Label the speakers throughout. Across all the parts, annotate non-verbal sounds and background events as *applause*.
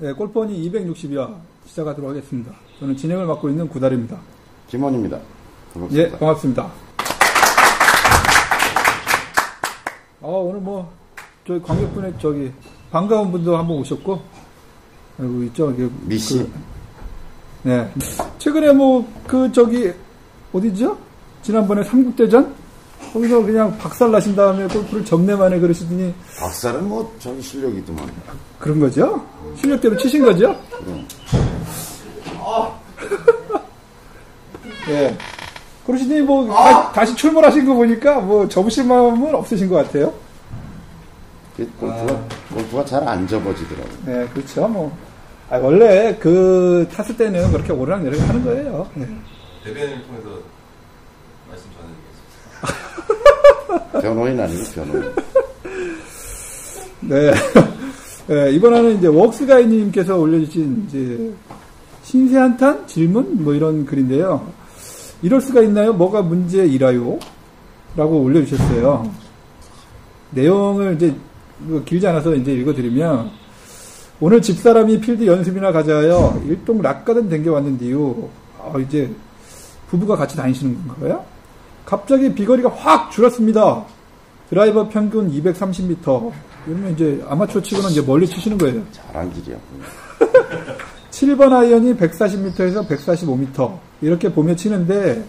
Speaker 1: 네, 골퍼니 260여 시작하도록 하겠습니다. 저는 진행을 맡고 있는 구달입니다.
Speaker 2: 김원입니다. 반갑습니다.
Speaker 1: 예, 반갑습니다. 아, 오늘 뭐, 저희 관객분의 저기, 반가운 분도 한 번 오셨고, 그리고 있죠, 이게.
Speaker 2: 미씨.
Speaker 1: 그, 네. 최근에 뭐, 그, 저기, 어디죠? 지난번에 삼국대전? 거기서 그냥 박살 나신 다음에 골프를 접내만에 그러시더니
Speaker 2: 박사는 뭐 저기 실력이더만.
Speaker 1: 그런 거죠? 실력대로 치신 거죠?
Speaker 2: 그럼. *laughs*
Speaker 1: 예. 그러시더니 뭐 다, 시 출몰하신 거 보니까 뭐 접으실 마음은 없으신 것 같아요.
Speaker 2: 그 골프가, 골프가 잘 안 접어지더라고요.
Speaker 1: 네, 그렇죠. 뭐 아, 원래 그 탔을 때는 그렇게 오르락 내리락 하는 거예요. 네.
Speaker 3: 대변인을 통해서 말씀 전해드리겠습니다.
Speaker 2: 변호인 아니고 변호인.
Speaker 1: 네. 네, *laughs* 이번에는 이제 웍스가이님께서 올려주신 이제 신세한탄 질문 뭐 이런 글인데요. 이럴 수가 있나요? 뭐가 문제이라요? 라고 올려주셨어요. 내용을 이제 뭐 길지 않아서 이제 읽어드리면 오늘 집사람이 필드 연습이나 가자하여 일동 락가든 댕겨왔는데요. 아, 이제 부부가 같이 다니시는 건가요? 갑자기 비거리가 확 줄었습니다. 드라이버 평균 230m. 이러면 이제 아마추어 치고는 이제 멀리 치시는 거예요.
Speaker 2: 잘한 길이야. *laughs*
Speaker 1: 7번 아이언이 140m에서 145m 이렇게 보며 치는데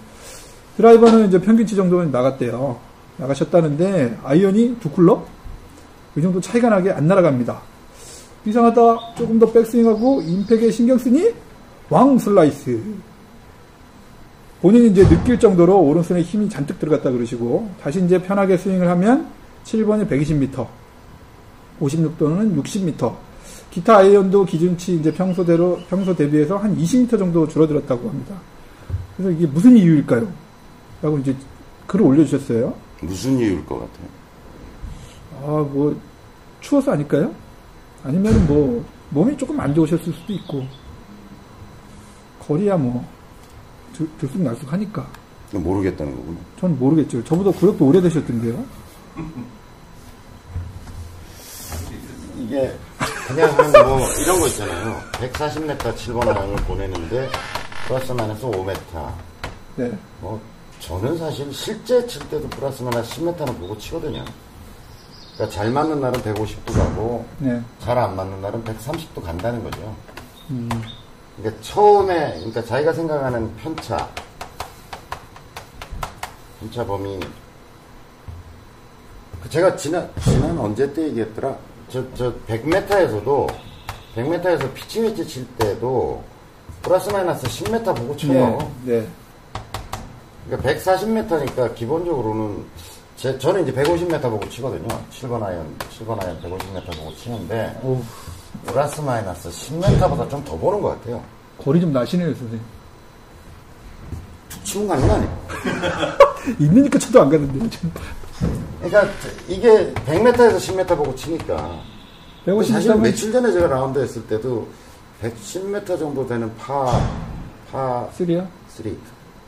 Speaker 1: 드라이버는 이제 평균치 정도는 나갔대요. 나가셨다는데 아이언이 두 클럽 이 정도 차이가 나게 안 날아갑니다. 이상하다 조금 더 백스윙하고 임팩에 신경 쓰니 왕 슬라이스. 본인이 이제 느낄 정도로 오른손에 힘이 잔뜩 들어갔다 그러시고 다시 이제 편하게 스윙을 하면 7번이 120m, 56도는 60m. 기타 아이언도 기준치 이제 평소대로 평소 대비해서 한 20m 정도 줄어들었다고 합니다. 그래서 이게 무슨 이유일까요? 라고 이제 글을 올려주셨어요.
Speaker 2: 무슨 이유일 것 같아요?
Speaker 1: 아, 뭐, 추워서 아닐까요? 아니면 뭐, 몸이 조금 안 좋으셨을 수도 있고, 거리야 뭐, 들, 들쑥날쑥 하니까.
Speaker 2: 모르겠다는 거구나.
Speaker 1: 전 모르겠죠. 저보다 구력도 오래되셨던데요.
Speaker 2: 이게 그냥 한 뭐 이런 거 있잖아요. 140m 7번 아이언을 보내는데 플러스 마이너스 5m.
Speaker 1: 네.
Speaker 2: 뭐 저는 사실 실제 칠 때도 플러스 마이너스 10m는 보고 치거든요. 그러니까 잘 맞는 날은 150도 가고
Speaker 1: 네.
Speaker 2: 잘안 맞는 날은 130도 간다는 거죠.
Speaker 1: 음,
Speaker 2: 그러니까 처음에 그러니까 자기가 생각하는 편차 편차 범위 그 제가 지난 지난 언제 때 얘기했더라 저 저 100m에서도 100m에서 피칭 웨지 칠 때도 플러스 마이너스 10m 보고 쳐요.
Speaker 1: 네. 네.
Speaker 2: 그러니까 140m니까 기본적으로는 제, 저는 이제 150m 보고 치거든요. 7번 아이언 7번 아이언 150m 보고 치는데
Speaker 1: 오,
Speaker 2: 플러스 마이너스 10m보다 좀 더 보는 것 같아요.
Speaker 1: 거리 좀 나시네요, 선생님.
Speaker 2: 치면 가는 거 아니에요? *laughs*
Speaker 1: 있으니까 쳐도 안 가는데요, 지금.
Speaker 2: 그러니까 이게 100m에서 10m 보고 치니까
Speaker 1: 150m
Speaker 2: 사실
Speaker 1: 면
Speaker 2: 며칠 전에 제가 라운드 했을 때도 110m 정도 되는 파, 파
Speaker 1: 3요?
Speaker 2: 3.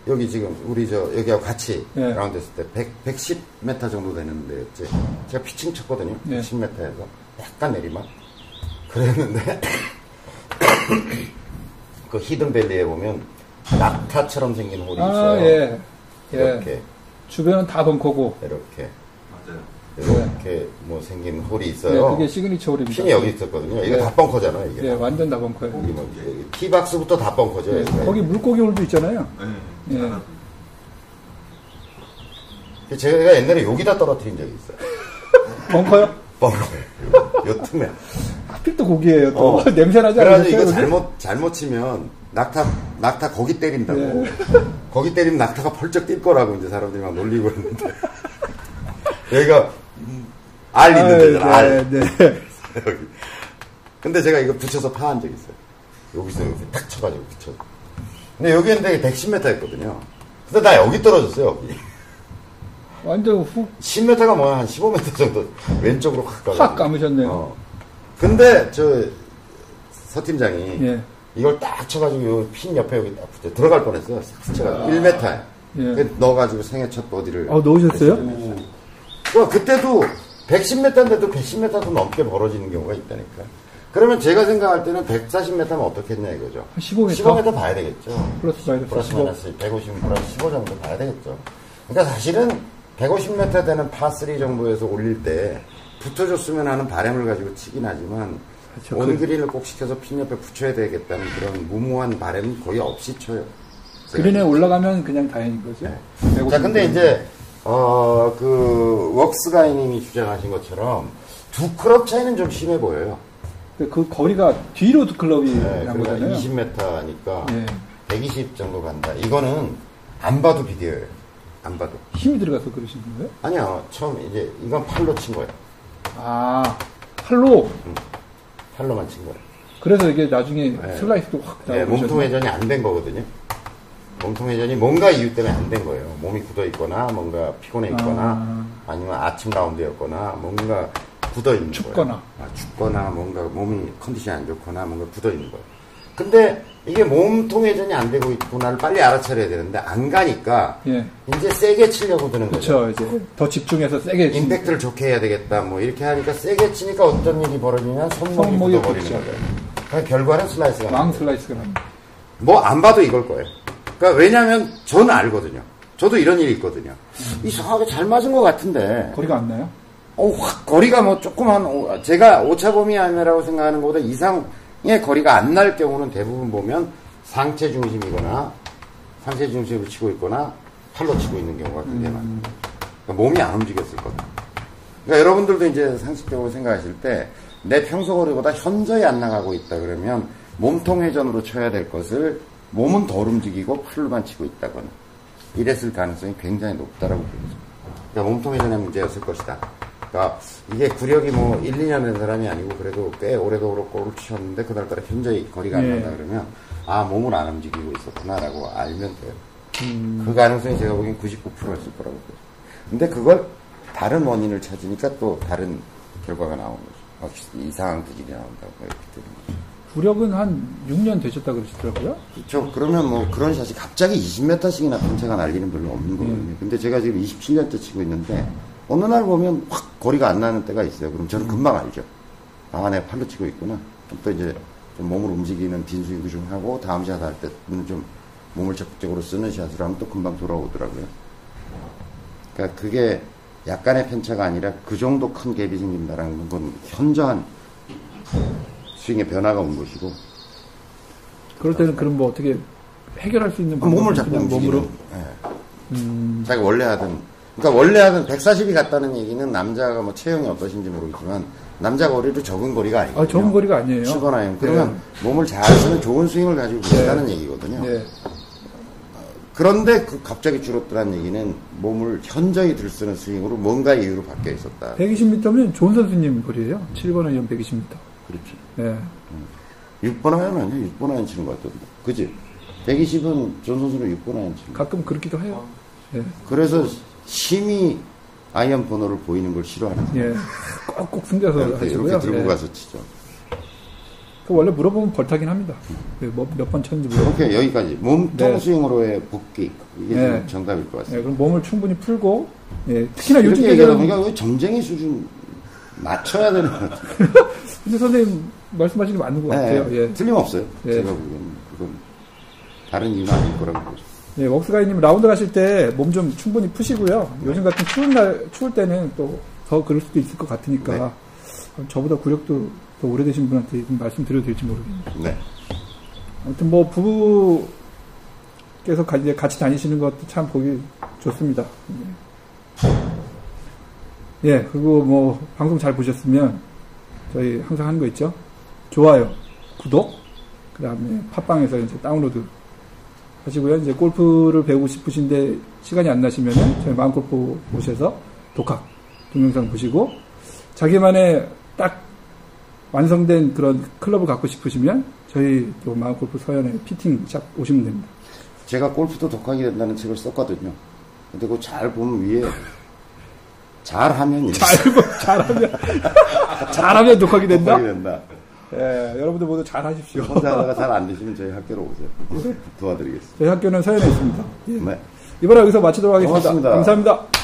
Speaker 2: 여기 지금 우리 저 여기하고 같이
Speaker 1: 네.
Speaker 2: 라운드 했을 때 100, 110m 정도 되는 데였지. 제가 피칭 쳤거든요.
Speaker 1: 네.
Speaker 2: 10m에서 약간 내리막. 그랬는데 *coughs* 그 히든밸리에 보면 낙타처럼 생긴 홀이 있어요.
Speaker 1: 아, 예. 예.
Speaker 2: 이렇게
Speaker 1: 주변은 다 벙커고.
Speaker 2: 이렇게
Speaker 3: 맞아요.
Speaker 2: 이렇게 뭐 생긴 홀이
Speaker 1: 네,
Speaker 2: 있어요.
Speaker 1: 그게 시그니처 홀입니다.
Speaker 2: 핀이 여기 있었거든요. 이거
Speaker 1: 네.
Speaker 2: 다 벙커잖아요. 이게.
Speaker 1: 네, 완전 다 벙커예요.
Speaker 2: 여기 뭐 tee box부터 다 벙커죠.
Speaker 1: 네. 거기 물고기 홀도 있잖아요.
Speaker 3: 네.
Speaker 1: 예.
Speaker 2: 그 제가 옛날에 여기다 떨어뜨린 적이 있어요. *laughs*
Speaker 1: 벙커요?
Speaker 2: 벙커에. 요 틈에.
Speaker 1: 하필 또 고기예요. 또
Speaker 2: 어. *laughs*
Speaker 1: 냄새 나지
Speaker 2: 그래가지고
Speaker 1: 않으세요?
Speaker 2: 이거 잘못 잘못 치면 낙타 낙타 거기 때린다고.
Speaker 1: 네.
Speaker 2: 거기 때리면 낙타가 펄쩍 뛸 거라고 이제 사람들이 막 놀리고 있는데. *laughs* 여기가 알 있는 데잖아. 알.
Speaker 1: 네, 네. *laughs*
Speaker 2: 여기. 근데 제가 이거 붙여서 파한 적 있어요. 여기서 이렇게 탁 쳐가지고 붙여. 근데 여기는 되게 110m였거든요. 근데 나 여기 떨어졌어요, 여기.
Speaker 1: 완전 훅
Speaker 2: 10m가 뭐야, 한 15m 정도 왼쪽으로 확 가고.
Speaker 1: 확 감으셨네요.
Speaker 2: 어. 근데 저 서팀장이
Speaker 1: 예.
Speaker 2: 이걸 딱 쳐가지고 핀 옆에 여기 딱 붙여 들어갈 뻔했어요. 싹 스쳐가지고 1m.
Speaker 1: 예.
Speaker 2: 그 넣어가지고 생애 첫 버디를.
Speaker 1: 어, 넣으셨어요?
Speaker 2: 그 그때도 110m인데도 110m도 넘게 벌어지는 경우가 있다니까. 그러면 제가 생각할 때는 140m면 어떻겠냐 이거죠.
Speaker 1: 한 15m?
Speaker 2: 15m 봐야 되겠죠.
Speaker 1: 플러스 마이너스
Speaker 2: 플러스
Speaker 1: 15.
Speaker 2: 마이너스 150 플러스 15 정도 봐야 되겠죠. 그러니까 사실은 150m 되는 파3 정도에서 올릴 때 붙어줬으면 하는 바람을 가지고 치긴 하지만
Speaker 1: 그렇죠.
Speaker 2: 원그린을 꼭 시켜서 핀 옆에 붙여야 되겠다는 그런 무모한 바람은 거의 없이 쳐요.
Speaker 1: 그린에 올라가면 그냥 다행인 거죠.
Speaker 2: 네.
Speaker 1: 150
Speaker 2: 자, 근데 이제, 어, 그, 웍스가이님이 주장하신 것처럼 두 클럽 차이는 좀 심해 보여요.
Speaker 1: 근데 그 거리가 뒤로 두 클럽이
Speaker 2: 네,
Speaker 1: 난
Speaker 2: 그러니까
Speaker 1: 거잖아요.
Speaker 2: 20m니까
Speaker 1: 네.
Speaker 2: 120 정도 간다. 이거는 안 봐도 비디오예요. 안 봐도.
Speaker 1: 힘이 들어가서 그러신 거예요?
Speaker 2: 아니야, 처음 이제 이건 팔로 친 거예요.
Speaker 1: 아, 팔로.
Speaker 2: 팔로만 친 거예요.
Speaker 1: 그래서 이게 나중에
Speaker 2: 네.
Speaker 1: 슬라이스도 확
Speaker 2: 네,
Speaker 1: 나오고.
Speaker 2: 몸통
Speaker 1: 그러셨네.
Speaker 2: 회전이 안 된 거거든요. 몸통 회전이 뭔가 이유 때문에 안 된 거예요. 몸이 굳어 있거나, 뭔가 피곤해 있거나,
Speaker 1: 아.
Speaker 2: 아. 니면 아침 라운드였거나, 뭔가 굳어 있는. 거예요. 아, 춥거나, 뭔가 몸이 컨디션이 안 좋거나, 뭔가 굳어 있는 거예요. 근데 이게 몸통 회전이 안 되고 있구나를 빨리 알아차려야 되는데 안 가니까
Speaker 1: 예.
Speaker 2: 이제 세게 치려고 드는 거죠.
Speaker 1: 그렇죠. 이제 더 집중해서 세게 치는
Speaker 2: 임팩트를 좋게 해야 되겠다. 뭐 이렇게 하니까 세게 치니까 어떤 일이 벌어지냐 손목이
Speaker 1: 손목이
Speaker 2: 굳어버리는. 거예요. 그러니까 결과는 슬라이스가
Speaker 1: 망. 슬라이스가 납니다.
Speaker 2: 뭐 안 봐도 이걸 거예요. 그러니까 왜냐하면 저는 알거든요. 저도 이런 일이 있거든요. 이상하게 잘 맞은 것 같은데,
Speaker 1: 거리가 안 나요?
Speaker 2: 어, 확 거리가 뭐 조그만 오- 제가 오차범위 안이라고 생각하는 것보다 이상의 거리가 안 날 경우는 대부분 보면 상체 중심이거나 상체 중심으로 치고 있거나 팔로 치고 있는 경우가 굉장히 많아요. 그러니까 몸이 안 움직였을 거다. 그러니까 여러분들도 이제 상식적으로 생각하실 때 내 평소 거리보다 현저히 안 나가고 있다 그러면 몸통 회전으로 쳐야 될 것을 몸은 덜 움직이고 팔로만 치고 있다거나 이랬을 가능성이 굉장히 높다라고 보여집니다. 그러니까 몸통 회전의 문제였을 것이다. 그러니까 이게 구력이 뭐 1, 2년 된 사람이 아니고 그래도 꽤 오래도록 골을 치셨는데 그날따라 현저히 거리가 안
Speaker 1: 예.
Speaker 2: 난다 그러면 아 몸을 안 움직이고 있었구나라고 알면 돼요.
Speaker 1: 음.
Speaker 2: 그 가능성이 제가 보기엔 99%였을 거라고 보여요. 근데 그걸 다른 원인을 찾으니까 또 다른 결과가 나오는 거죠. 어, 이상한 기질이 나온다고 이렇게 되는 거죠.
Speaker 1: 구력은 한 6년 되셨다 그러시더라고요.
Speaker 2: 그렇죠. 그러면 뭐 그런 샷이 갑자기 20m씩이나 편차가 날 일은 별로 없는 거거든요. 근데 제가 지금 27년째 치고 있는데 어느 날 보면 확 거리가 안 나는 때가 있어요. 그럼 저는 금방 알죠. 아, 내가 팔로 치고 있구나. 또 이제 좀 몸을 움직이는 빈스윙도 좀 하고 다음 샷 할 때는 좀 몸을 적극적으로 쓰는 샷을 하면 또 금방 돌아오더라고요. 그러니까 그게 약간의 편차가 아니라 그 정도 큰 갭이 생긴다라는 건 현저한 스윙의 변화가 온 것이고
Speaker 1: 그럴 때는 그럼 뭐 어떻게 해결할 수 있는 방법은
Speaker 2: 몸을 자꾸
Speaker 1: 그냥
Speaker 2: 움직이는.
Speaker 1: 몸으로
Speaker 2: 예.
Speaker 1: 음,
Speaker 2: 자기가 원래 하던. 그러니까 원래 하던 140이 갔다는 얘기는 남자가 뭐 체형이 어떠신지 모르겠지만 남자 거리도 적은 거리가 아니거든요.
Speaker 1: 아, 적은 거리가 아니에요.
Speaker 2: 7번 그러면 몸을 잘 쓰는 좋은 스윙을 가지고 계시다는 얘기거든요.
Speaker 1: 네.
Speaker 2: 그런데 그 갑자기 줄었다는 얘기는 몸을 현저히 덜 쓰는 스윙으로 뭔가 이유로 바뀌어 있었다.
Speaker 1: 120m면 존 선수님 거리예요. 7번 아이언 120m.
Speaker 2: 그렇지.
Speaker 1: 네.
Speaker 2: 6번 아이언 아니야? 6번 아이언 치는 것 같던데. 그지? 120은 존 선수는 6번 아이언 치는 거.
Speaker 1: 가끔 그렇기도 해요. 예.
Speaker 2: 그래서 심히 아이언 번호를 보이는 걸 싫어하는.
Speaker 1: 예. 꼭꼭 숨겨서
Speaker 2: 이렇게,
Speaker 1: 하시고요.
Speaker 2: 이렇게 들고
Speaker 1: 예.
Speaker 2: 가서 치죠.
Speaker 1: 그 원래 물어보면 벌타긴 합니다. 예, 뭐몇 번 쳤는지 물어보고.
Speaker 2: 오케이 여기까지 몸통
Speaker 1: 네.
Speaker 2: 스윙으로의 복귀 이게
Speaker 1: 네.
Speaker 2: 좀 정답일 것
Speaker 1: 예,
Speaker 2: 같습니다.
Speaker 1: 그럼 몸을 충분히 풀고, 예, 특히나 요즘
Speaker 2: 이렇게 얘기하다 보니까 왜 점쟁이 수준 맞춰야 되는 것 같아요. *laughs*
Speaker 1: 근데 선생님 말씀하시는 게 맞는 것 같아요.
Speaker 2: 네,
Speaker 1: 예.
Speaker 2: 틀림없어요.
Speaker 1: 예.
Speaker 2: 제가 보기에는 그건 다른 이유는 아닐 거라고 보죠.
Speaker 1: 예, 웍스가이님 라운드 가실 때 몸 좀 충분히 푸시고요. 요즘 같은 추운 날, 추울 때는 또 더 그럴 수도 있을 것 같으니까,
Speaker 2: 네.
Speaker 1: 저보다 구력도 더 오래되신 분한테 좀 말씀드려도 될지 모르겠네요.
Speaker 2: 네.
Speaker 1: 아무튼 뭐 부부께서 같이 다니시는 것도 참 보기 좋습니다. 예. 예, 그리고 뭐 방송 잘 보셨으면 저희 항상 하는 거 있죠. 좋아요, 구독, 그다음에 팟빵에서 이제 다운로드 하시고요. 이제 골프를 배우고 싶으신데 시간이 안 나시면은 저희 마음골프 오셔서 독학 동영상 보시고 자기만의 딱 완성된 그런 클럽을 갖고 싶으시면 저희 또 마음골프 서현의 피팅샵 오시면 됩니다.
Speaker 2: 제가 골프도 독학이 된다는 책을 썼거든요. 근데 그거 잘 보면 위에 잘하면 *laughs*
Speaker 1: 잘, 잘하면, 잘하면 독학이 된다?
Speaker 2: 독학이 된다.
Speaker 1: 예, 여러분들 모두 잘 하십시오.
Speaker 2: 혼자 하다가 잘 안 되시면 저희 학교로 오세요. 도와드리겠습니다.
Speaker 1: 저희 학교는 서현에 있습니다. 예.
Speaker 2: 네.
Speaker 1: 이번에 여기서 마치도록 하겠습니다.
Speaker 2: 고맙습니다.
Speaker 1: 감사합니다.